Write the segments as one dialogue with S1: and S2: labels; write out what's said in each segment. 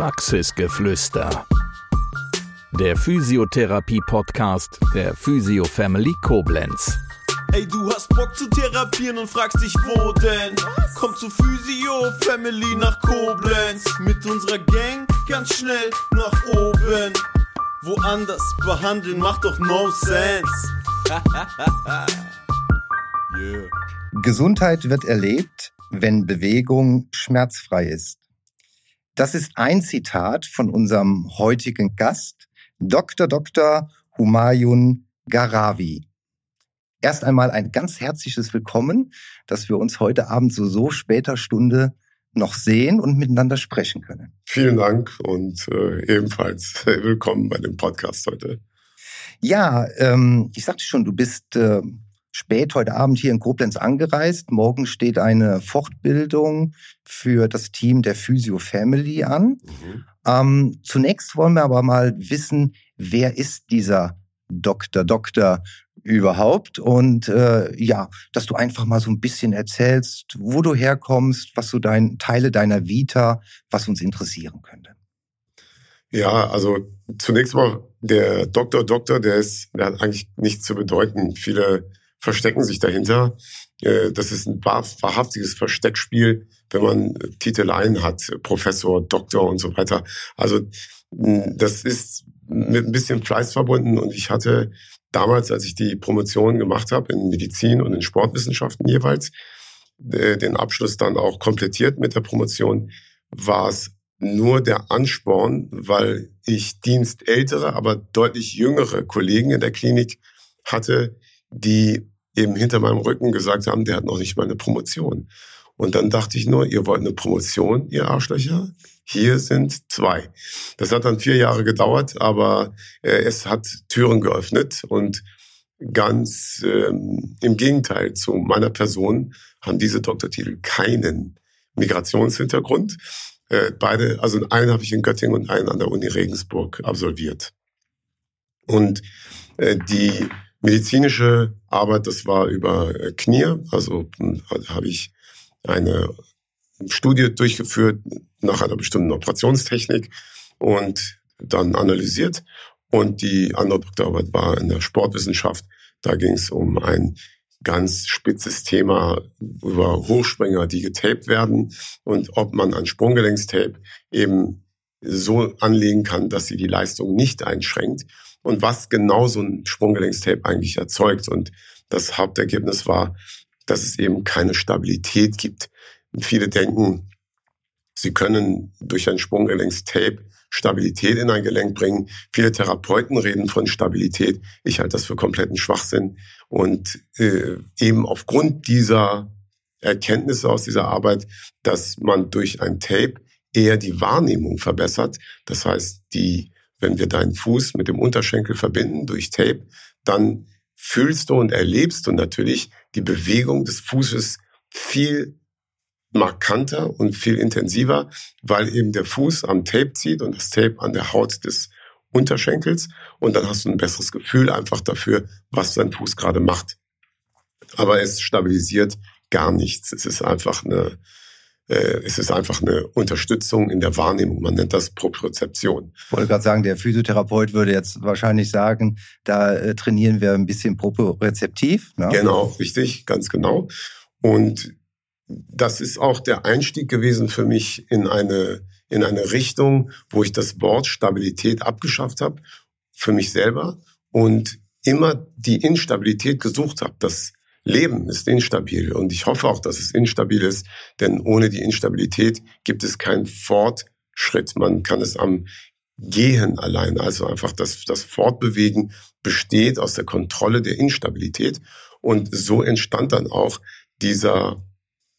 S1: Praxisgeflüster. Der Physiotherapie-Podcast der Physio Family Koblenz.
S2: Ey, du hast Bock zu therapieren und fragst dich, wo denn? Komm zu Physio Family nach Koblenz. Mit unserer Gang ganz schnell nach oben. Woanders behandeln macht doch no sense.
S3: yeah. Gesundheit wird erlebt, wenn Bewegung schmerzfrei ist. Das ist ein Zitat von unserem heutigen Gast, Dr. Dr. Humayun Garavi. Erst einmal ein ganz herzliches Willkommen, dass wir uns heute Abend zu so später Stunde noch sehen und miteinander sprechen können.
S4: Vielen Dank und äh, ebenfalls willkommen bei dem Podcast heute.
S3: Ja, ähm, ich sagte schon, du bist äh, spät heute Abend hier in Koblenz angereist. Morgen steht eine Fortbildung für das Team der Physio Family an. Mhm. Ähm, zunächst wollen wir aber mal wissen, wer ist dieser Dr. Doktor überhaupt? Und äh, ja, dass du einfach mal so ein bisschen erzählst, wo du herkommst, was so dein Teile deiner Vita, was uns interessieren könnte.
S4: Ja, also zunächst mal der Doktor Doktor, der ist, der hat eigentlich nichts zu bedeuten. Viele verstecken sich dahinter. Äh, das ist ein wahrhaftiges Versteckspiel, wenn man Titeleien hat, Professor, Doktor und so weiter. Also das ist mit ein bisschen Fleiß verbunden und ich hatte damals, als ich die Promotion gemacht habe in Medizin und in Sportwissenschaften jeweils, äh, den Abschluss dann auch komplettiert mit der Promotion, war es nur der Ansporn, weil ich dienstältere, aber deutlich jüngere Kollegen in der Klinik hatte, die eben hinter meinem Rücken gesagt haben, der hat noch nicht mal eine Promotion. Und dann dachte ich nur, ihr wollt eine Promotion, ihr Arschlöcher? Hier sind zwei. Das hat dann vier Jahre gedauert, aber äh, es hat Türen geöffnet und ganz ähm, im Gegenteil zu meiner Person haben diese Doktortitel keinen Migrationshintergrund. Äh, beide, also einen habe ich in Göttingen und einen an der Uni Regensburg absolviert. Und äh, die medizinische Arbeit, das war über äh, Knie. Also hm, habe ich eine Studie durchgeführt nach einer bestimmten Operationstechnik und dann analysiert. Und die andere Doktorarbeit war in der Sportwissenschaft. Da ging es um ein ganz spitzes Thema über Hochspringer, die getaped werden und ob man ein Sprunggelenkstape eben so anlegen kann, dass sie die Leistung nicht einschränkt und was genau so ein Sprunggelenkstape eigentlich erzeugt. Und das Hauptergebnis war, dass es eben keine Stabilität gibt. Und viele denken, sie können durch ein Sprunggelenkstape Stabilität in ein Gelenk bringen. Viele Therapeuten reden von Stabilität. Ich halte das für kompletten Schwachsinn. Und äh, eben aufgrund dieser Erkenntnisse aus dieser Arbeit, dass man durch ein Tape eher die Wahrnehmung verbessert. Das heißt, die wenn wir deinen Fuß mit dem Unterschenkel verbinden durch Tape, dann fühlst du und erlebst du natürlich die Bewegung des Fußes viel markanter und viel intensiver, weil eben der Fuß am Tape zieht und das Tape an der Haut des Unterschenkels und dann hast du ein besseres Gefühl einfach dafür, was dein Fuß gerade macht. Aber es stabilisiert gar nichts. Es ist einfach eine, es ist einfach eine Unterstützung in der Wahrnehmung. Man nennt das Propriozeption.
S3: Ich wollte gerade sagen, der Physiotherapeut würde jetzt wahrscheinlich sagen, da äh, trainieren wir ein bisschen propriozeptiv.
S4: Ne? Genau, richtig, ganz genau. Und das ist auch der Einstieg gewesen für mich in eine, in eine Richtung, wo ich das Wort Stabilität abgeschafft habe, für mich selber und immer die Instabilität gesucht habe. Das Leben ist instabil und ich hoffe auch, dass es instabil ist, denn ohne die Instabilität gibt es keinen Fortschritt. Man kann es am Gehen allein, also einfach das, das Fortbewegen besteht aus der Kontrolle der Instabilität und so entstand dann auch dieser,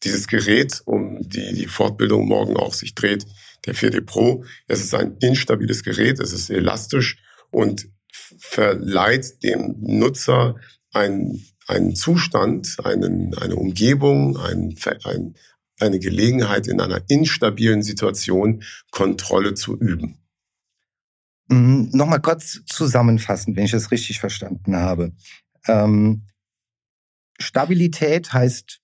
S4: dieses Gerät, um die die Fortbildung morgen auch sich dreht, der 4D Pro. Es ist ein instabiles Gerät, es ist elastisch und verleiht dem Nutzer ein einen Zustand, einen, eine Umgebung, ein, ein, eine Gelegenheit in einer instabilen Situation Kontrolle zu üben.
S3: Mhm, Nochmal kurz zusammenfassend, wenn ich das richtig verstanden habe. Ähm, Stabilität heißt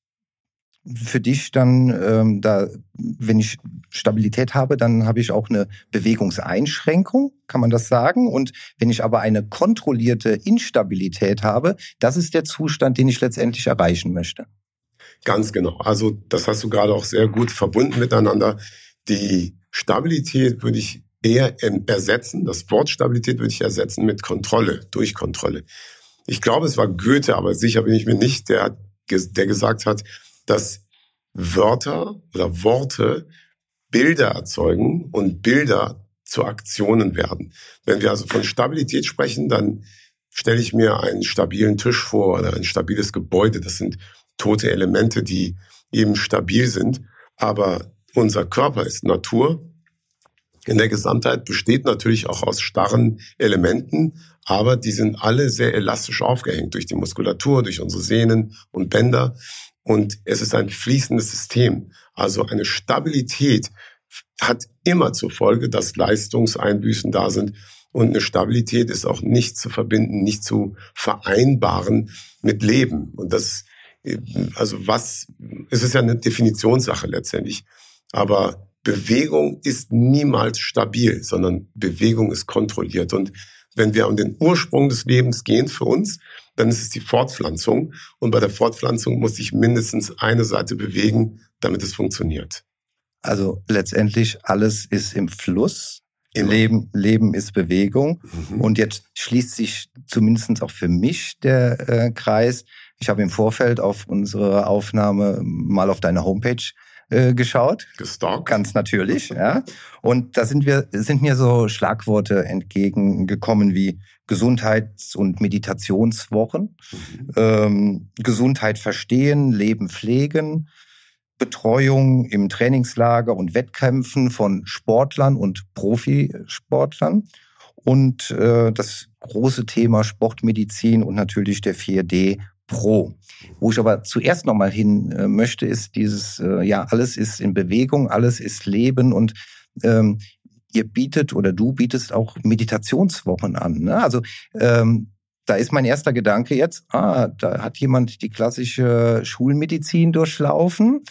S3: für dich dann, ähm, da, wenn ich Stabilität habe, dann habe ich auch eine Bewegungseinschränkung, kann man das sagen? Und wenn ich aber eine kontrollierte Instabilität habe, das ist der Zustand, den ich letztendlich erreichen möchte.
S4: Ganz genau. Also das hast du gerade auch sehr gut verbunden miteinander. Die Stabilität würde ich eher ersetzen, das Wort Stabilität würde ich ersetzen mit Kontrolle, durch Kontrolle. Ich glaube, es war Goethe, aber sicher bin ich mir nicht, der, der gesagt hat, dass Wörter oder Worte Bilder erzeugen und Bilder zu Aktionen werden. Wenn wir also von Stabilität sprechen, dann stelle ich mir einen stabilen Tisch vor oder ein stabiles Gebäude. Das sind tote Elemente, die eben stabil sind. Aber unser Körper ist Natur. In der Gesamtheit besteht natürlich auch aus starren Elementen, aber die sind alle sehr elastisch aufgehängt durch die Muskulatur, durch unsere Sehnen und Bänder. Und es ist ein fließendes System. Also eine Stabilität hat immer zur Folge, dass Leistungseinbüßen da sind. Und eine Stabilität ist auch nicht zu verbinden, nicht zu vereinbaren mit Leben. Und das, also was, es ist ja eine Definitionssache letztendlich. Aber Bewegung ist niemals stabil, sondern Bewegung ist kontrolliert. Und wenn wir an den Ursprung des Lebens gehen für uns, dann ist es die Fortpflanzung. Und bei der Fortpflanzung muss sich mindestens eine Seite bewegen, damit es funktioniert.
S3: Also letztendlich alles ist im Fluss. Immer. Leben, Leben ist Bewegung. Mhm. Und jetzt schließt sich zumindest auch für mich der äh, Kreis. Ich habe im Vorfeld auf unsere Aufnahme mal auf deine Homepage äh, geschaut.
S4: Gestalkt.
S3: Ganz natürlich, ja. Und da sind wir, sind mir so Schlagworte entgegengekommen wie Gesundheits- und Meditationswochen, mhm. ähm, Gesundheit verstehen, Leben pflegen, Betreuung im Trainingslager und Wettkämpfen von Sportlern und Profisportlern und äh, das große Thema Sportmedizin und natürlich der 4D Pro. Wo ich aber zuerst nochmal hin äh, möchte, ist dieses, äh, ja, alles ist in Bewegung, alles ist Leben und ähm, ihr bietet oder du bietest auch Meditationswochen an. Ne? Also ähm, da ist mein erster Gedanke jetzt, ah, da hat jemand die klassische Schulmedizin durchlaufen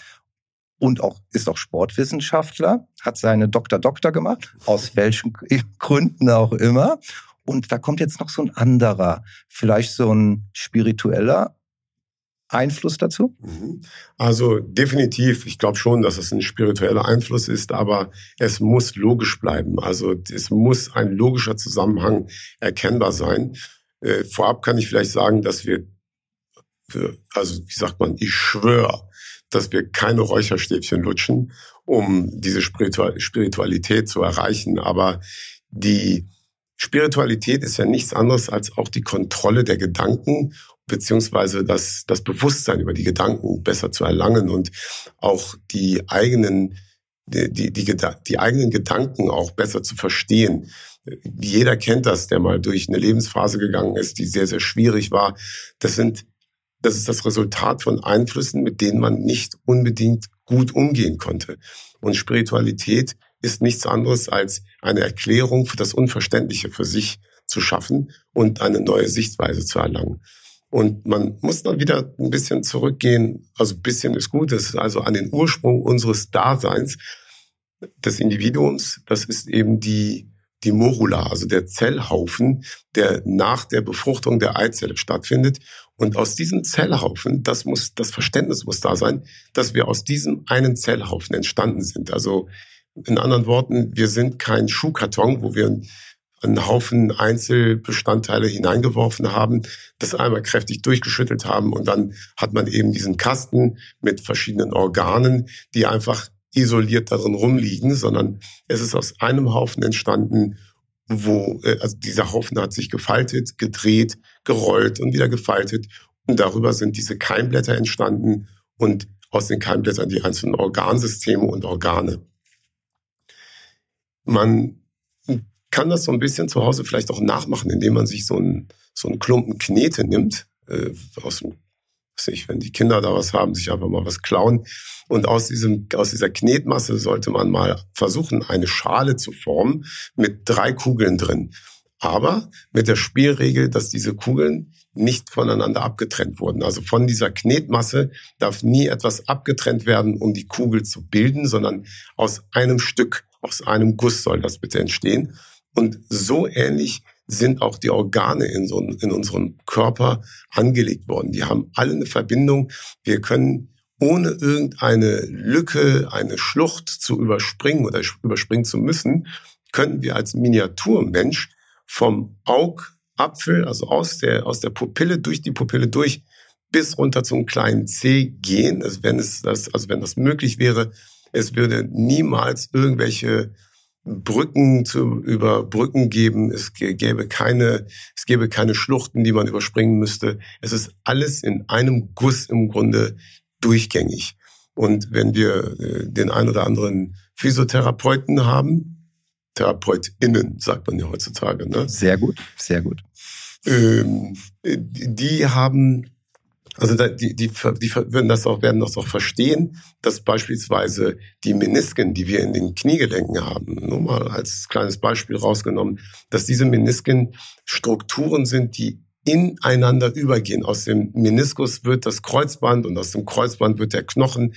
S3: und auch ist auch Sportwissenschaftler, hat seine Doktor Doktor gemacht, aus welchen Gründen auch immer. Und da kommt jetzt noch so ein anderer, vielleicht so ein spiritueller Einfluss dazu? Mhm.
S4: Also definitiv, ich glaube schon, dass es ein spiritueller Einfluss ist, aber es muss logisch bleiben. Also es muss ein logischer Zusammenhang erkennbar sein. Äh, vorab kann ich vielleicht sagen, dass wir, also wie sagt man, ich schwöre, dass wir keine Räucherstäbchen lutschen, um diese Spiritualität zu erreichen. Aber die Spiritualität ist ja nichts anderes als auch die Kontrolle der Gedanken beziehungsweise das, das Bewusstsein über die Gedanken besser zu erlangen und auch die eigenen, die, die, die, die eigenen Gedanken auch besser zu verstehen. Jeder kennt das, der mal durch eine Lebensphase gegangen ist, die sehr, sehr schwierig war. Das sind, das ist das Resultat von Einflüssen, mit denen man nicht unbedingt gut umgehen konnte. Und Spiritualität ist nichts anderes als eine Erklärung für das Unverständliche für sich zu schaffen und eine neue Sichtweise zu erlangen. Und man muss dann wieder ein bisschen zurückgehen, also ein bisschen ist gut, das ist also an den Ursprung unseres Daseins des Individuums. Das ist eben die, die Morula, also der Zellhaufen, der nach der Befruchtung der Eizelle stattfindet. Und aus diesem Zellhaufen, das muss, das Verständnis muss da sein, dass wir aus diesem einen Zellhaufen entstanden sind. Also in anderen Worten, wir sind kein Schuhkarton, wo wir einen Haufen Einzelbestandteile hineingeworfen haben, das einmal kräftig durchgeschüttelt haben und dann hat man eben diesen Kasten mit verschiedenen Organen, die einfach isoliert darin rumliegen, sondern es ist aus einem Haufen entstanden, wo äh, also dieser Haufen hat sich gefaltet, gedreht, gerollt und wieder gefaltet und darüber sind diese Keimblätter entstanden und aus den Keimblättern die einzelnen Organsysteme und Organe. Man kann das so ein bisschen zu Hause vielleicht auch nachmachen, indem man sich so einen, so einen Klumpen Knete nimmt, äh, aus dem, weiß nicht, wenn die Kinder da was haben, sich einfach mal was klauen. Und aus diesem, aus dieser Knetmasse sollte man mal versuchen, eine Schale zu formen mit drei Kugeln drin. aber mit der Spielregel, dass diese Kugeln nicht voneinander abgetrennt wurden. Also von dieser Knetmasse darf nie etwas abgetrennt werden, um die Kugel zu bilden, sondern aus einem Stück, aus einem Guss soll das bitte entstehen. Und so ähnlich sind auch die Organe in, so, in unserem Körper angelegt worden. Die haben alle eine Verbindung. Wir können ohne irgendeine Lücke, eine Schlucht zu überspringen oder überspringen zu müssen, können wir als Miniaturmensch vom Augapfel, also aus der, aus der Pupille, durch die Pupille durch, bis runter zum kleinen C gehen. Also wenn es das, also wenn das möglich wäre, es würde niemals irgendwelche Brücken zu überbrücken geben. Es gäbe keine, es gäbe keine Schluchten, die man überspringen müsste. Es ist alles in einem Guss im Grunde durchgängig. Und wenn wir äh, den ein oder anderen Physiotherapeuten haben, TherapeutInnen, sagt man ja heutzutage. Ne?
S3: Sehr gut, sehr gut.
S4: Ähm, die haben also die, die, die würden das auch, werden das auch verstehen, dass beispielsweise die Menisken, die wir in den Kniegelenken haben, nur mal als kleines Beispiel rausgenommen, dass diese Menisken Strukturen sind, die ineinander übergehen. Aus dem Meniskus wird das Kreuzband und aus dem Kreuzband wird der Knochen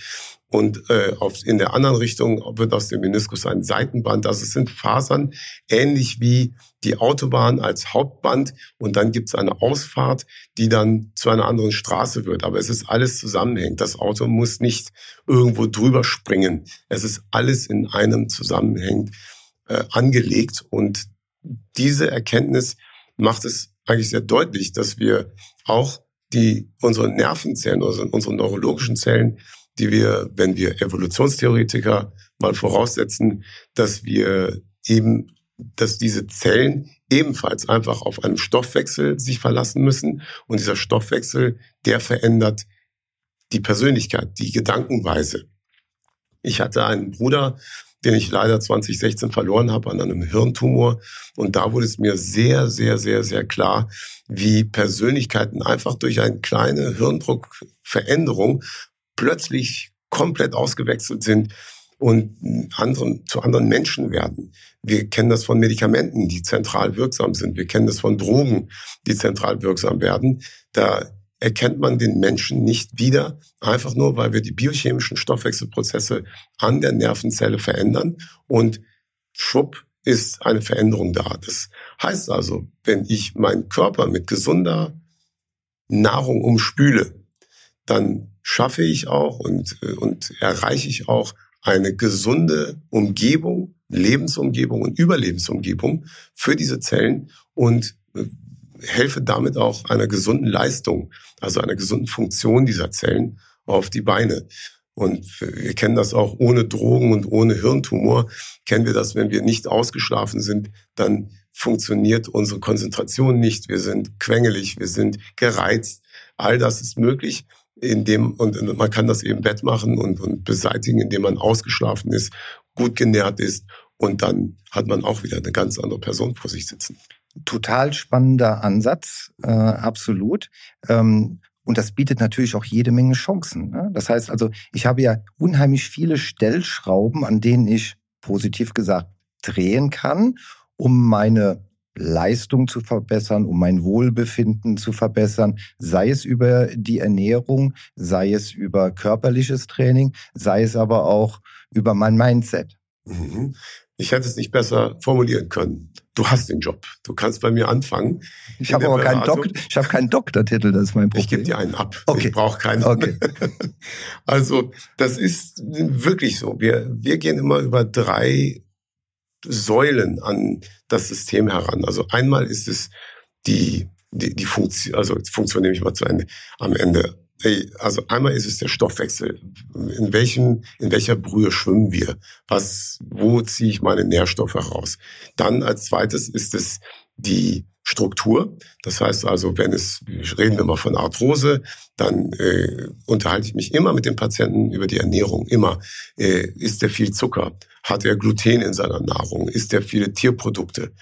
S4: und äh, auf, in der anderen Richtung wird aus dem Meniskus ein Seitenband. Also es sind Fasern, ähnlich wie die Autobahn als Hauptband und dann gibt es eine Ausfahrt, die dann zu einer anderen Straße wird. Aber es ist alles zusammenhängend. Das Auto muss nicht irgendwo drüber springen. Es ist alles in einem Zusammenhang äh, angelegt und diese Erkenntnis macht es eigentlich sehr deutlich, dass wir auch die, unsere Nervenzellen, also unsere neurologischen Zellen, die wir, wenn wir Evolutionstheoretiker mal voraussetzen, dass wir eben, dass diese Zellen ebenfalls einfach auf einen Stoffwechsel sich verlassen müssen. Und dieser Stoffwechsel, der verändert die Persönlichkeit, die Gedankenweise. Ich hatte einen Bruder, den ich leider 2016 verloren habe an einem Hirntumor. Und da wurde es mir sehr, sehr, sehr, sehr klar, wie Persönlichkeiten einfach durch eine kleine Hirndruckveränderung plötzlich komplett ausgewechselt sind und anderen, zu anderen Menschen werden. Wir kennen das von Medikamenten, die zentral wirksam sind. Wir kennen das von Drogen, die zentral wirksam werden. Da erkennt man den Menschen nicht wieder, einfach nur, weil wir die biochemischen Stoffwechselprozesse an der Nervenzelle verändern und schwupp ist eine Veränderung da. Das heißt also, wenn ich meinen Körper mit gesunder Nahrung umspüle, dann schaffe ich auch und, und erreiche ich auch eine gesunde Umgebung, Lebensumgebung und Überlebensumgebung für diese Zellen und helfe damit auch einer gesunden Leistung, also einer gesunden Funktion dieser Zellen auf die Beine. Und wir kennen das auch ohne Drogen und ohne Hirntumor, kennen wir das, wenn wir nicht ausgeschlafen sind, dann funktioniert unsere Konzentration nicht. Wir sind quengelig, wir sind gereizt. All das ist möglich, indem, und man kann das eben wettmachen und, und beseitigen, indem man ausgeschlafen ist, gut genährt ist und dann hat man auch wieder eine ganz andere Person vor sich sitzen
S3: total spannender Ansatz, äh, absolut. Ähm, und das bietet natürlich auch jede Menge Chancen. Ne? Das heißt also, ich habe ja unheimlich viele Stellschrauben, an denen ich positiv gesagt drehen kann, um meine Leistung zu verbessern, um mein Wohlbefinden zu verbessern, sei es über die Ernährung, sei es über körperliches Training, sei es aber auch über mein Mindset.
S4: Mhm. Ich hätte es nicht besser formulieren können. Du hast den Job. Du kannst bei mir anfangen.
S3: Ich habe aber keinen, Dok ich hab keinen Doktortitel, das ist mein Problem.
S4: Ich gebe dir einen ab.
S3: Okay.
S4: Ich brauche keinen. Okay. Also das ist wirklich so. Wir, wir gehen immer über drei Säulen an das System heran. Also einmal ist es die, die, die Funktion, also Funktion nehme ich mal zu Ende, am Ende also einmal ist es der Stoffwechsel. In welchem, in welcher Brühe schwimmen wir? Was, wo ziehe ich meine Nährstoffe raus? Dann als zweites ist es die Struktur. Das heißt also, wenn es, reden wir mal von Arthrose, dann äh, unterhalte ich mich immer mit dem Patienten über die Ernährung. Immer. Äh, ist der viel Zucker? Hat er Gluten in seiner Nahrung? Ist der viele Tierprodukte?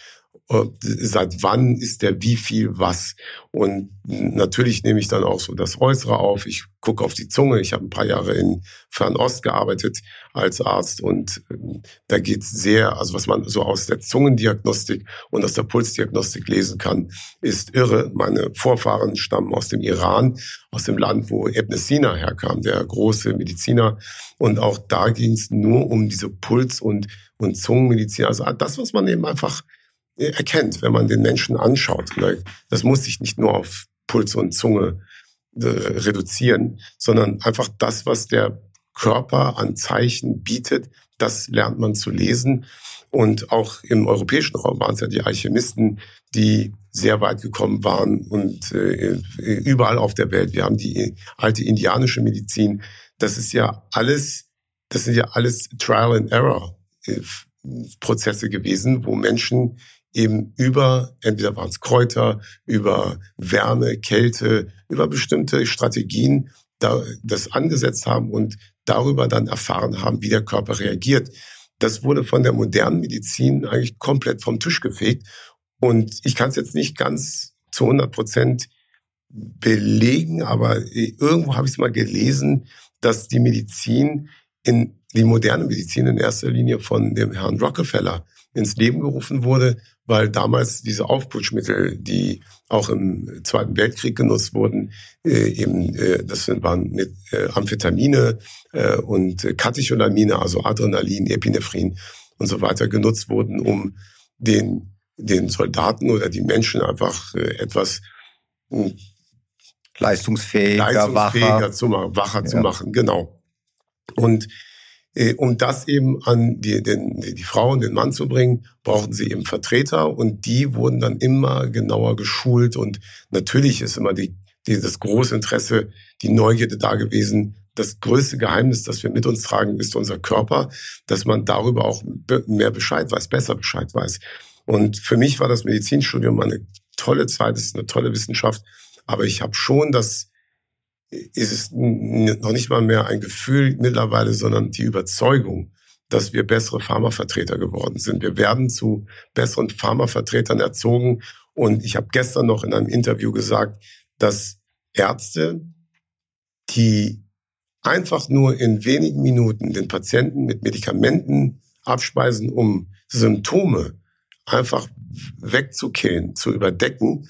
S4: Seit wann ist der wie viel was. Und natürlich nehme ich dann auch so das Äußere auf. Ich gucke auf die Zunge. Ich habe ein paar Jahre in Fernost gearbeitet als Arzt und ähm, da geht sehr, also was man so aus der Zungendiagnostik und aus der Pulsdiagnostik lesen kann, ist irre. Meine Vorfahren stammen aus dem Iran, aus dem Land, wo Ibn Sina herkam, der große Mediziner. Und auch da ging es nur um diese Puls- und, und Zungenmedizin. Also das, was man eben einfach erkennt, wenn man den Menschen anschaut. Das muss sich nicht nur auf Puls und Zunge äh, reduzieren, sondern einfach das, was der Körper an Zeichen bietet, das lernt man zu lesen. Und auch im europäischen Raum waren es ja die Alchemisten, die sehr weit gekommen waren und äh, überall auf der Welt. Wir haben die alte indianische Medizin. Das ist ja alles, das sind ja alles Trial and Error äh, Prozesse gewesen, wo Menschen eben über, entweder waren es Kräuter, über Wärme, Kälte, über bestimmte Strategien da, das angesetzt haben und darüber dann erfahren haben, wie der Körper reagiert. Das wurde von der modernen Medizin eigentlich komplett vom Tisch gefegt. Und ich kann es jetzt nicht ganz zu 100 Prozent belegen, aber irgendwo habe ich es mal gelesen, dass die Medizin in die moderne Medizin in erster Linie von dem Herrn Rockefeller ins Leben gerufen wurde, weil damals diese Aufputschmittel, die auch im Zweiten Weltkrieg genutzt wurden, äh, eben äh, das waren mit äh, Amphetamine äh, und Katecholamine, also Adrenalin, Epinephrin und so weiter genutzt wurden, um den den Soldaten oder die Menschen einfach äh, etwas
S3: hm, leistungsfähiger,
S4: leistungsfähiger wacher, zu, wacher ja. zu machen, genau. Und um das eben an die, den, die Frau und den Mann zu bringen, brauchten sie eben Vertreter und die wurden dann immer genauer geschult und natürlich ist immer die, die, das große Interesse, die Neugierde da gewesen. Das größte Geheimnis, das wir mit uns tragen, ist unser Körper, dass man darüber auch mehr Bescheid weiß, besser Bescheid weiß. Und für mich war das Medizinstudium eine tolle Zeit, es ist eine tolle Wissenschaft, aber ich habe schon das ist es noch nicht mal mehr ein Gefühl mittlerweile, sondern die Überzeugung, dass wir bessere Pharmavertreter geworden sind. Wir werden zu besseren Pharmavertretern erzogen. Und ich habe gestern noch in einem Interview gesagt, dass Ärzte, die einfach nur in wenigen Minuten den Patienten mit Medikamenten abspeisen, um Symptome einfach wegzukillen, zu überdecken,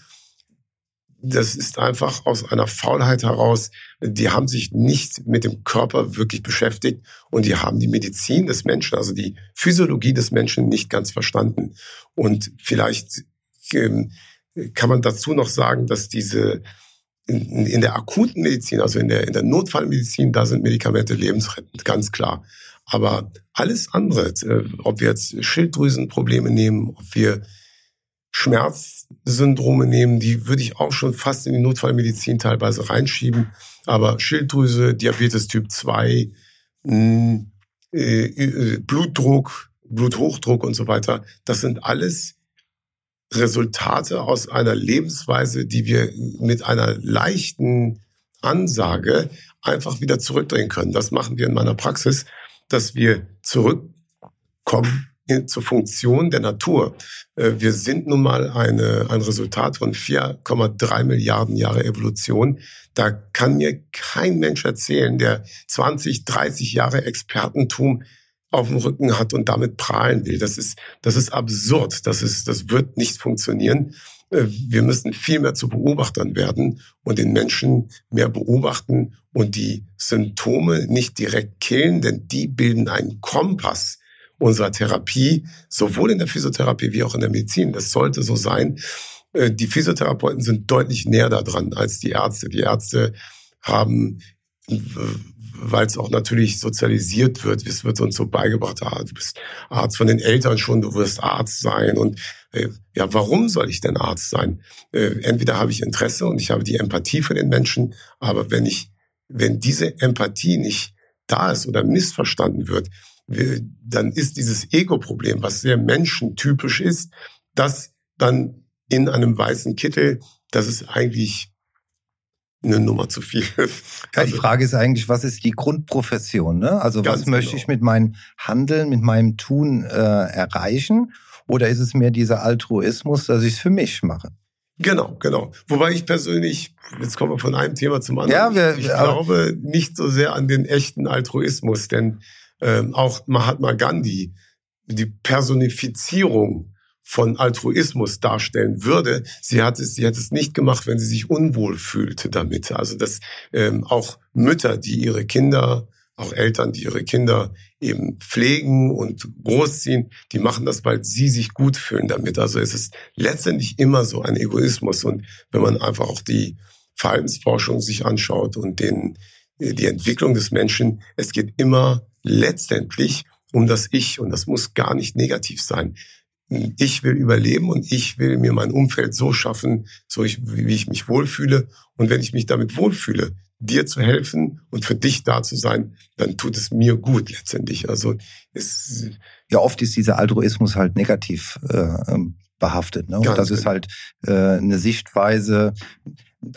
S4: das ist einfach aus einer Faulheit heraus. Die haben sich nicht mit dem Körper wirklich beschäftigt und die haben die Medizin des Menschen, also die Physiologie des Menschen nicht ganz verstanden. Und vielleicht ähm, kann man dazu noch sagen, dass diese in, in der akuten Medizin, also in der, in der Notfallmedizin, da sind Medikamente lebensrettend, ganz klar. Aber alles andere, äh, ob wir jetzt Schilddrüsenprobleme nehmen, ob wir Schmerzsyndrome nehmen, die würde ich auch schon fast in die Notfallmedizin teilweise reinschieben. Aber Schilddrüse, Diabetes Typ 2, mh, äh, äh, Blutdruck, Bluthochdruck und so weiter, das sind alles Resultate aus einer Lebensweise, die wir mit einer leichten Ansage einfach wieder zurückdrehen können. Das machen wir in meiner Praxis, dass wir zurückkommen zur Funktion der Natur. Äh, wir sind nun mal eine, ein Resultat von 4,3 Milliarden Jahre Evolution. Da kann mir kein Mensch erzählen, der 20, 30 Jahre Expertentum auf dem Rücken hat und damit prahlen will. Das ist, das ist absurd. Das ist, das wird nicht funktionieren. Äh, wir müssen viel mehr zu Beobachtern werden und den Menschen mehr beobachten und die Symptome nicht direkt killen, denn die bilden einen Kompass unserer Therapie, sowohl in der Physiotherapie wie auch in der Medizin. Das sollte so sein. Äh, die Physiotherapeuten sind deutlich näher daran als die Ärzte. Die Ärzte haben, weil es auch natürlich sozialisiert wird, es wird uns so beigebracht, ah, du bist Arzt von den Eltern schon, du wirst Arzt sein. Und äh, ja, warum soll ich denn Arzt sein? Äh, entweder habe ich Interesse und ich habe die Empathie für den Menschen, aber wenn ich, wenn diese Empathie nicht da ist oder missverstanden wird, dann ist dieses Ego-Problem, was sehr menschentypisch ist, das dann in einem weißen Kittel, das ist eigentlich eine Nummer zu viel.
S3: Ja, die Frage ist eigentlich, was ist die Grundprofession? Ne? Also was möchte genau. ich mit meinem Handeln, mit meinem Tun äh, erreichen? Oder ist es mehr dieser Altruismus, dass ich es für mich mache?
S4: Genau, genau. Wobei ich persönlich, jetzt kommen wir von einem Thema zum anderen,
S3: Ja, wir-
S4: ich
S3: aber-
S4: glaube nicht so sehr an den echten Altruismus, denn ähm, auch Mahatma Gandhi die Personifizierung von Altruismus darstellen würde, sie hat es, sie hat es nicht gemacht, wenn sie sich unwohl fühlte damit. Also dass ähm, auch Mütter, die ihre Kinder, auch Eltern, die ihre Kinder eben pflegen und großziehen, die machen das, weil sie sich gut fühlen damit. Also es ist letztendlich immer so ein Egoismus. Und wenn man einfach auch die Verhaltensforschung sich anschaut und den, die Entwicklung des Menschen, es geht immer letztendlich um das Ich und das muss gar nicht negativ sein. Ich will überleben und ich will mir mein Umfeld so schaffen, so ich, wie ich mich wohlfühle. Und wenn ich mich damit wohlfühle, dir zu helfen und für dich da zu sein, dann tut es mir gut letztendlich. Also es,
S3: Ja, oft ist dieser Altruismus halt negativ äh, ähm, behaftet. Ne? Und
S4: Ganz
S3: das ist
S4: genau.
S3: halt äh, eine Sichtweise.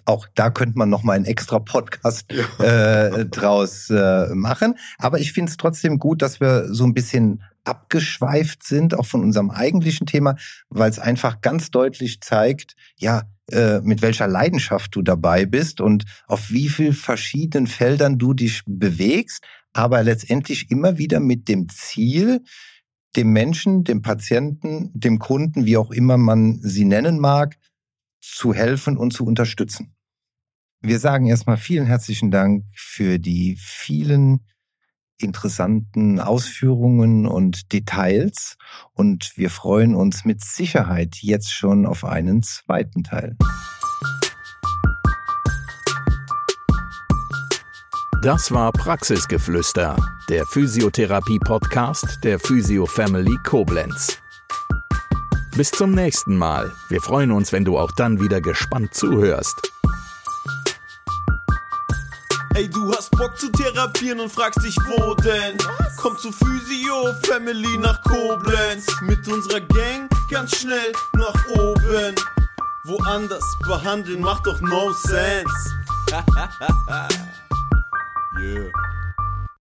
S3: Auch da könnte man noch mal einen extra Podcast äh, draus äh, machen. Aber ich finde es trotzdem gut, dass wir so ein bisschen abgeschweift sind, auch von unserem eigentlichen Thema, weil es einfach ganz deutlich zeigt, ja, äh, mit welcher Leidenschaft du dabei bist und auf wie viel verschiedenen Feldern du dich bewegst, aber letztendlich immer wieder mit dem Ziel, dem Menschen, dem Patienten, dem Kunden, wie auch immer man sie nennen mag, zu helfen und zu unterstützen. Wir sagen erstmal vielen herzlichen Dank für die vielen interessanten Ausführungen und Details und wir freuen uns mit Sicherheit jetzt schon auf einen zweiten Teil.
S1: Das war Praxisgeflüster, der Physiotherapie-Podcast der Physio Family Koblenz. Bis zum nächsten Mal. Wir freuen uns, wenn du auch dann wieder gespannt zuhörst.
S2: Ey, du hast Bock zu therapieren und fragst dich, wo denn? Komm zu Physio Family nach Koblenz. Mit unserer Gang ganz schnell nach oben. Woanders behandeln macht doch no sense. yeah.